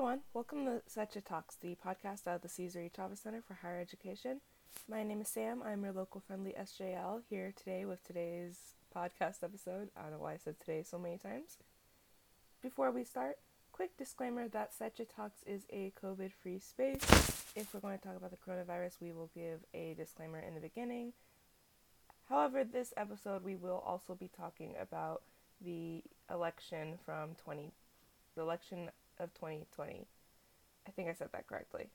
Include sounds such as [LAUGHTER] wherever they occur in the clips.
everyone, welcome to Secha Talks, the podcast out of the Cesar E. Chavez Center for Higher Education. My name is Sam. I'm your local friendly SJL here today with today's podcast episode. I don't know why I said today so many times. Before we start, quick disclaimer that Secha Talks is a COVID free space. If we're going to talk about the coronavirus, we will give a disclaimer in the beginning. However, this episode we will also be talking about the election from 20 the election of 2020. I think I said that correctly.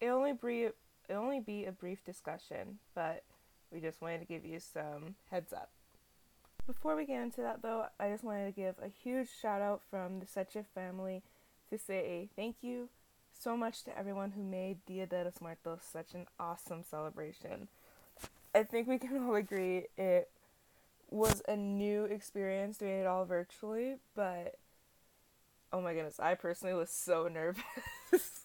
It only brief it only be a brief discussion, but we just wanted to give you some heads up. Before we get into that though, I just wanted to give a huge shout out from the Secha family to say thank you so much to everyone who made Dia de los Muertos such an awesome celebration. I think we can all agree it was a new experience doing it all virtually, but oh my goodness, I personally was so [LAUGHS] nervous.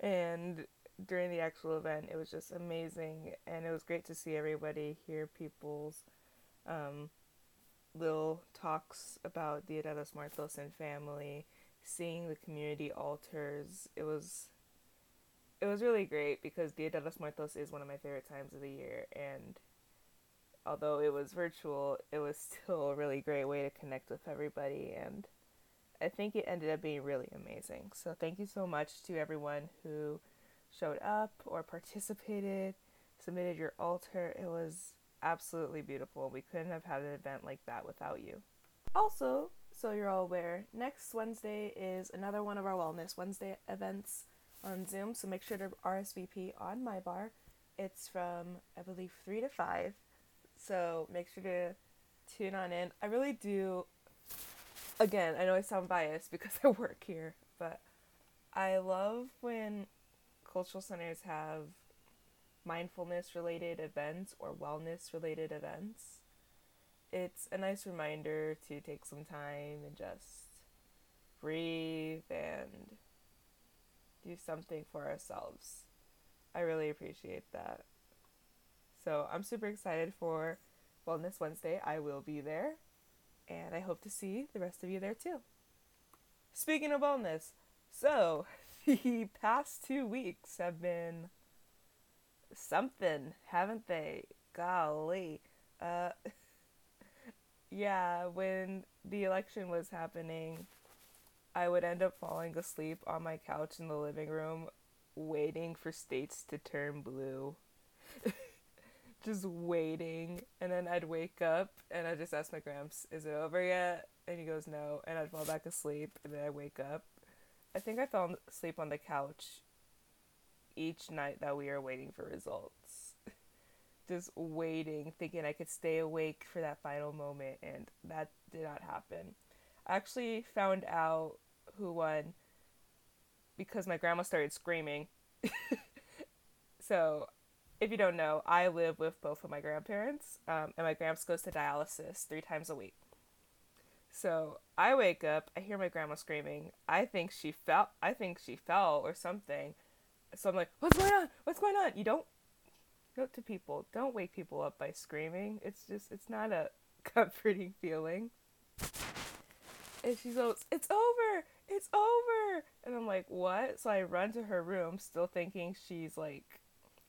and during the actual event, it was just amazing. And it was great to see everybody, hear people's um, little talks about Dia de los Muertos and family, seeing the community altars. It was. It was really great because Dia de los Muertos is one of my favorite times of the year, and although it was virtual, it was [LAUGHS] still a really great way to connect with everybody and I think it ended up being really amazing. So thank you so much to everyone who showed up or participated, submitted your altar. It was absolutely beautiful. We couldn't have had an event like that without you. Also, so you're all aware, next Wednesday is another one of our Wellness Wednesday events on Zoom. So make sure to RSVP on my bar. It's from I believe three to five. So make sure to tune on in. I really do again, I know I sound biased because [LAUGHS] I work here, but I love when cultural centers have mindfulness related events or wellness related events. It's a nice reminder to take some time and just breathe and do something for ourselves. I really appreciate that. So I'm super excited for Wellness Wednesday. I will be there and I hope to see the rest of you there too. Speaking of wellness, so [LAUGHS] the past two weeks have been something, haven't they? Golly. Uh, [LAUGHS] yeah, when the election was happening, I would end up falling asleep on my couch in the living room, waiting for states to turn blue. [LAUGHS] just waiting. And then I'd wake up and I'd just ask my gramps, is it over yet? And he goes, no. And I'd fall back asleep and then I'd wake up. I think I fell asleep on the couch each night that we were waiting for results. [LAUGHS] just waiting, thinking I could stay awake for that final moment, and that did not happen. I actually found out who won because my grandma started screaming. [LAUGHS] so if you don't know, I live with both of my grandparents, um, and my gramps goes to dialysis three times a week. So I wake up, I hear my grandma screaming. I think she fell. I think she fell or something. So I'm like, "What's going on? What's going on?" You don't note to people, don't wake people up by screaming. It's just, it's not a [LAUGHS] comforting feeling. And she goes, "It's over! It's over!" And I'm like, "What?" So I run to her room, still thinking she's like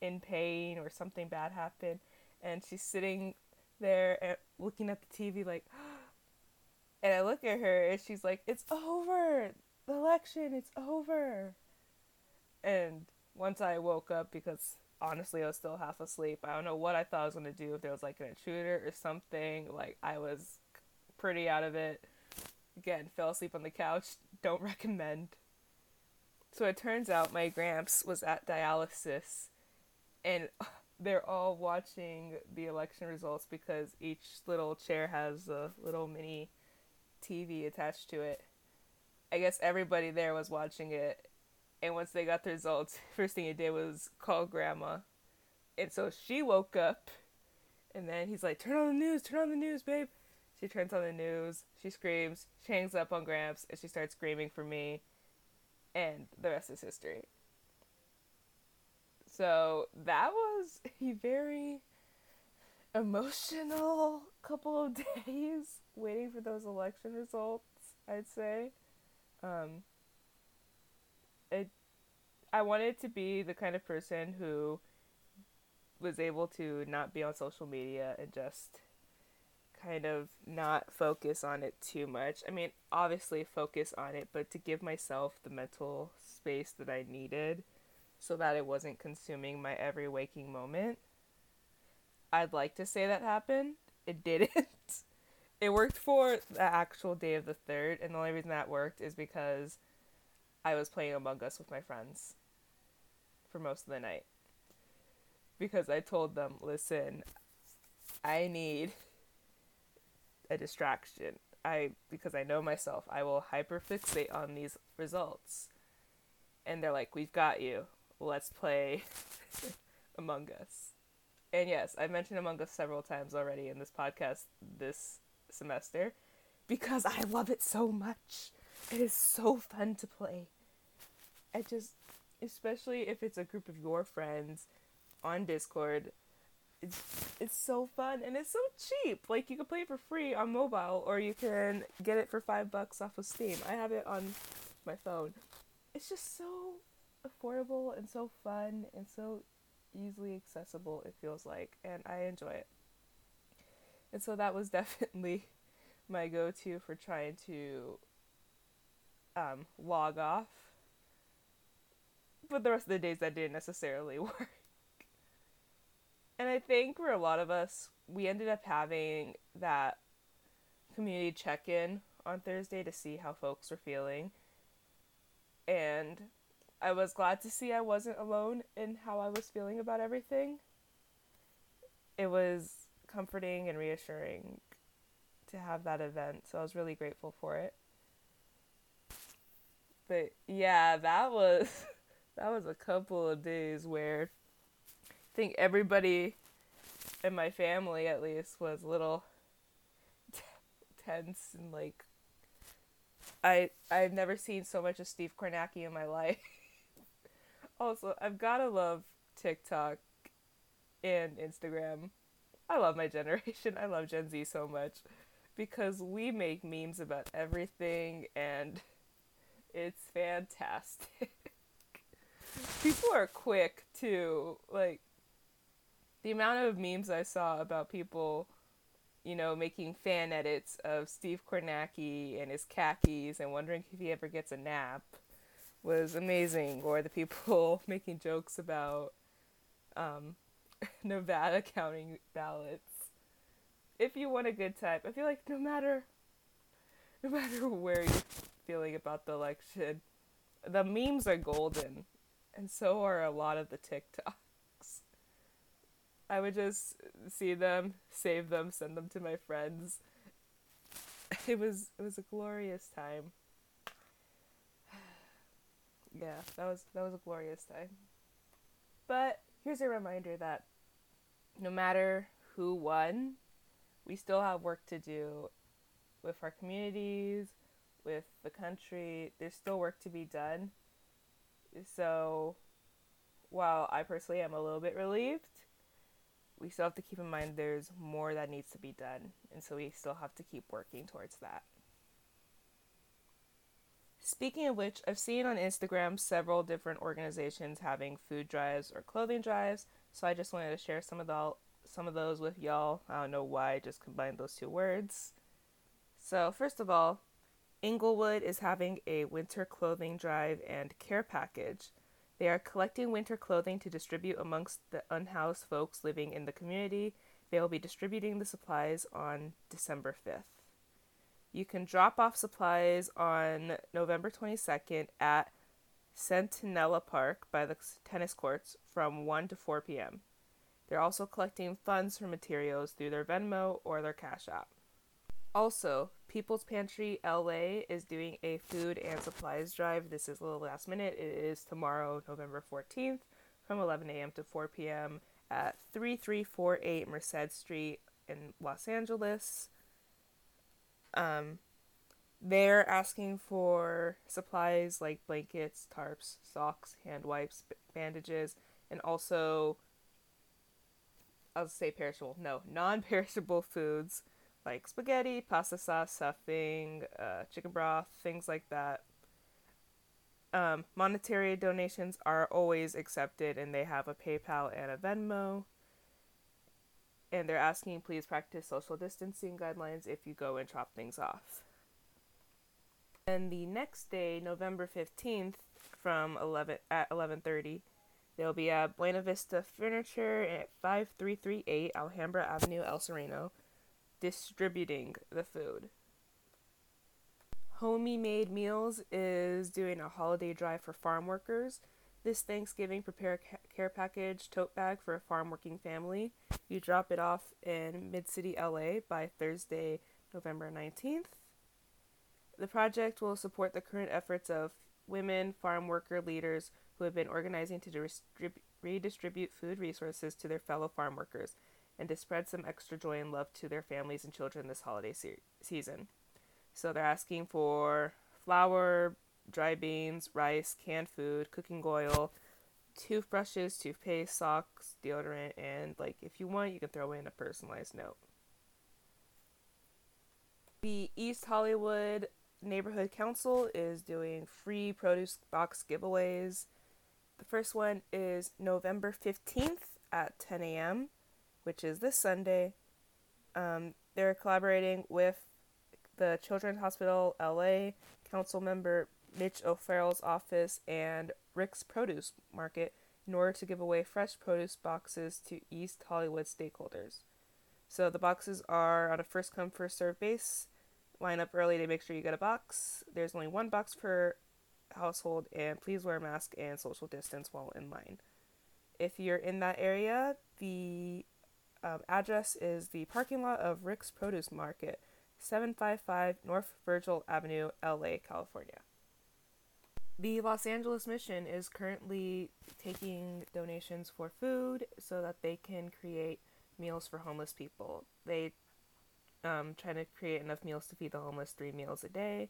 in pain or something bad happened and she's sitting there looking at the TV like [GASPS] and I look at her and she's like it's over. The election it's over. And once I woke up because honestly I was still half asleep I don't know what I thought I was going to do if there was like an intruder or something like I was pretty out of it. Again fell asleep on the couch don't [LAUGHS] recommend. So it turns out my gramps was at dialysis and [LAUGHS] they're all watching the election results because each little chair has a little mini TV attached to it. I guess everybody there was watching it, and once they got the results, [LAUGHS] first thing he did was call grandma, and so she woke up, and then he's like, "Turn on the news, turn on the news, babe." She turns on the news, she screams, she hangs up on Gramps, and she starts screaming for me, and the rest is history. So that was a very emotional couple of [LAUGHS] days waiting for those election results, I'd say. Um, I wanted to be the kind of person who was able to not be on social media and just kind of not focus on it too much. I mean, obviously focus on it, but to give myself the mental space that I needed so that it wasn't consuming my every waking moment. I'd like to say that happened. It didn't. [LAUGHS] it worked for the actual day of the third, and the only reason that worked is because I was playing Among Us with my friends for most of the night. Because I told them, listen, I need a distraction. I because I know myself, I will hyperfixate on these results. And they're like, "We've got you. Let's play [LAUGHS] Among Us." And yes, I've mentioned Among Us several times already in this podcast this semester because I love it so much. It is so fun to play. I just especially if it's a group of your friends on Discord it's it's so fun and it's so cheap. Like you can play it for free on mobile or you can get it for five bucks off of Steam. I have it on my phone. It's just so affordable and so fun and so easily accessible it feels like and I enjoy it. And so that was [LAUGHS] definitely my go to for trying to um, log off. But the rest of the days that didn't necessarily [LAUGHS] work. And I think for a lot of us, we ended up having that community check in on Thursday to see how folks were feeling. And I was glad to see I wasn't alone in how I was feeling about everything. It was comforting and reassuring to have that event, so I was really grateful for it. But yeah, that was [LAUGHS] that was a couple of days where I think everybody in my family, at least, was a little t- [LAUGHS] tense and like. I I've never seen so much of Steve Kornacki in my [LAUGHS] life. Also, I've gotta love TikTok and Instagram. I love my [LAUGHS] generation. I love Gen Z so much because we make memes about everything and it's fantastic. [LAUGHS] People are quick too. Like the amount of memes I saw about people, you know, making fan edits of Steve Kornacki and his khakis and wondering if he ever gets a nap was amazing. Or the people [LAUGHS] making jokes about um, [LAUGHS] Nevada counting ballots. If you want a good time, I feel like no matter, no matter [LAUGHS] where you're feeling about the election, the memes are golden, and so are a lot of the TikToks. I would just see them, save them, send them to my friends. It was it was a glorious time. Yeah, that was that was a glorious time. But here's a reminder that no matter who won, we still have work to do with our communities, with the country. There's still work to be done. So while I personally am a little bit relieved, we still have to keep in mind there's more that needs to be done, and so we still have to keep working towards that. Speaking of which, I've seen on Instagram several different organizations having food drives or clothing drives, so I just wanted to share some of the some of those with y'all. I don't know why I just combined those two words. So, first of all, Inglewood is having a winter clothing drive and care package. They are collecting winter clothing to distribute amongst the unhoused folks living in the community. They will be distributing the supplies on December 5th. You can drop off supplies on November 22nd at Centinela Park by the tennis courts from 1 to 4 p.m. They're also collecting funds for materials through their Venmo or their Cash App. Also, People's Pantry LA is doing a food and supplies drive. This is a little last minute. It is tomorrow, November 14th, from 11 a.m. to 4 p.m. at 3348 Merced Street in Los Angeles. Um, they're asking for supplies like blankets, tarps, socks, hand wipes, bandages, and also, I'll say perishable, no, non perishable [LAUGHS] foods like spaghetti, pasta sauce, stuffing, uh, chicken broth, things like that. Um, monetary donations are always accepted, and they have a PayPal and a Venmo. And they're asking please practice social distancing guidelines if you go and drop things off. And the next day, November 15th, from 11 at 11:30, they'll be at Buena Vista Furniture at 5338 Alhambra Avenue, El Sereno, distributing the food. Homie Made Meals is doing a holiday drive for farm workers. This Thanksgiving prepare a care package tote bag for a farm working family. You drop it off in Mid City, LA by Thursday, November 19th. The project will support the current efforts of women farm worker leaders who have been organizing to distrib- redistribute food resources to their fellow farm workers and to spread some extra joy and love to their families and children this holiday se- season. So they're asking for flour, dry beans, rice, canned food, cooking oil, toothbrushes, toothpaste, socks, deodorant, and like if you want, you can throw in a personalized note. The East Hollywood Neighborhood Council is doing free produce box giveaways. The first one is November 15th at 10 a.m., which is this Sunday. Um, they're collaborating with the Children's Hospital LA council member Mitch O'Farrell's office and Rick's Produce Market in order to give away fresh produce boxes to East Hollywood stakeholders. So the boxes are on a first come first serve base. Line up early to make sure you get a box. There's only one box per household, and please wear a mask and social distance while in line. If you're in that area, the um, address is the parking lot of Rick's Produce Market 755 North Virgil Avenue, LA, California. The Los Angeles Mission is currently taking donations for food so that they can create meals for homeless people. They um, trying to create enough meals to feed the homeless three meals a day.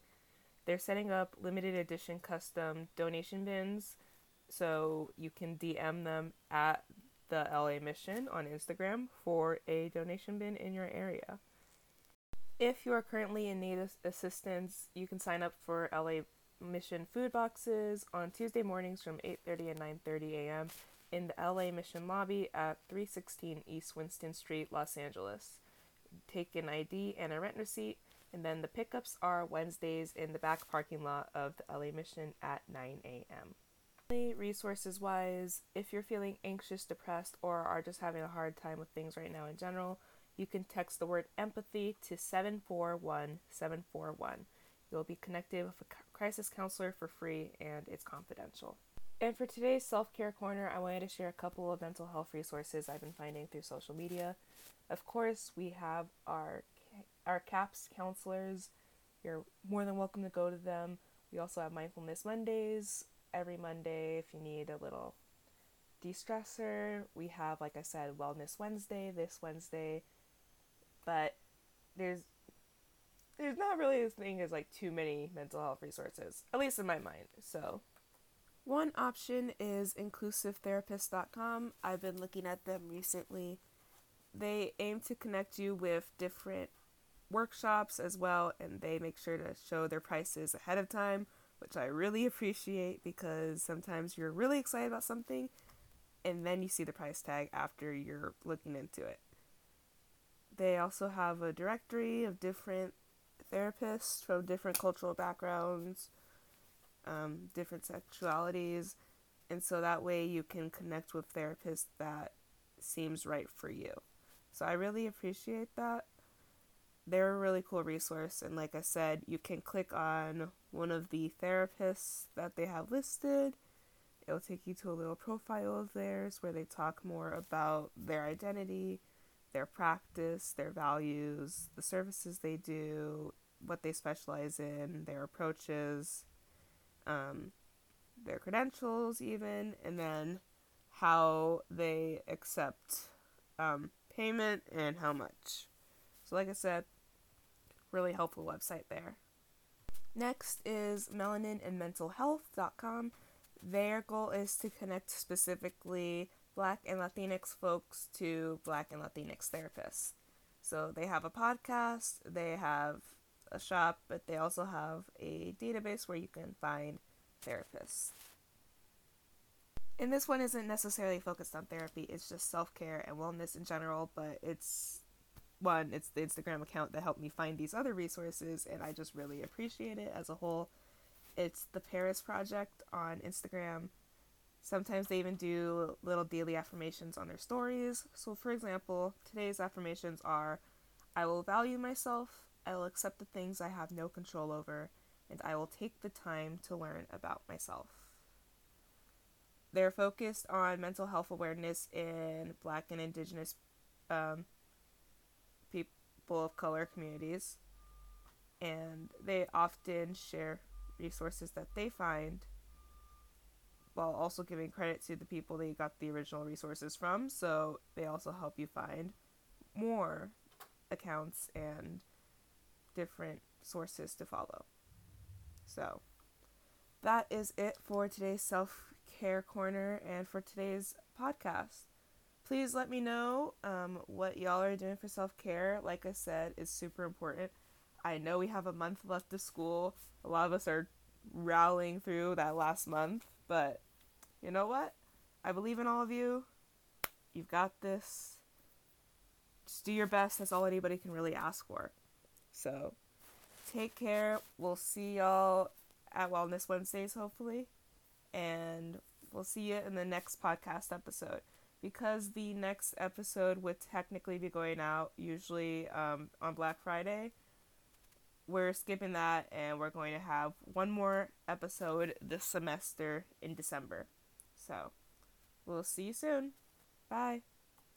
They're setting up limited edition custom donation bins so you can DM them at the LA Mission on Instagram for a donation bin in your area. If you are currently in need of assistance, you can sign up for LA Mission food boxes on Tuesday mornings from 8:30 and 9:30 a.m. in the LA Mission lobby at 316 East Winston Street, Los Angeles. Take an ID and a rent receipt, and then the pickups are Wednesdays in the back parking lot of the LA Mission at 9 a.m. Resources wise, if you're feeling anxious, depressed, or are just having a hard time with things right now in general, you can text the word empathy to 741741. You'll be connected with a crisis counselor for free and it's confidential. And for today's self care corner, I wanted to share a couple of mental health resources I've been finding through social media. Of course, we have our our CAPS counselors. You're more than welcome to go to them. We also have Mindfulness Mondays every Monday if you need a little de stressor. We have, like I said, Wellness Wednesday this Wednesday but there's there's not really a thing as like too many mental health resources, at least in my mind. So one option is inclusivetherapist.com. I've been looking at them recently. They aim to connect you with different workshops as well, and they make sure to show their prices ahead of time, which I really [LAUGHS] appreciate because sometimes you're really excited about something and then you see the price tag after you're looking into it. They also have a directory of different therapists from different cultural backgrounds, um, different sexualities, and so that way you can connect with therapists that seems right for you. So I really appreciate that. They're a really cool resource, and like I said, you can click on one of the therapists that they have listed. It'll take you to a little profile of theirs where they talk more about their identity their practice, their values, the services they do, what they specialize in, their approaches, um, their credentials, even, and then how they accept um, payment and how much. So, like I said, really helpful website there. Next is melaninandmentalhealth.com. Their goal is to connect specifically Black and Latinx folks to Black and Latinx therapists. So they have a podcast, they have a shop, but they also have a database where you can find therapists. And this one isn't necessarily focused on therapy, it's just self care and wellness in general, but it's one, it's the Instagram account that helped me find these other resources, and I just really appreciate it as a whole. It's the Paris Project on Instagram. Sometimes they even do little daily affirmations on their stories. So, for example, today's affirmations are I will value myself, I will accept the things I have no control over, and I will take the time to learn about myself. They're focused on mental health awareness in Black and Indigenous um, people of color communities, and they often share resources that they find while also giving credit to the people they got the original resources from. So they also help you find more accounts and different sources to follow. So that is it for today's self care corner and for today's podcast. Please let me know um, what y'all are doing for self care. Like I said, is super important. I know we have a month left of school. A lot of us are rallying through that last month, but you know what? I believe in all of you. You've got this. Just do your best. That's all anybody can really ask for. So, take care. We'll see y'all at Wellness Wednesdays, hopefully. And we'll see you in the next podcast episode. Because the next episode would technically be going out usually um, on Black Friday, we're skipping that and we're going to have one more episode this semester in December. So, we'll see you soon. Bye.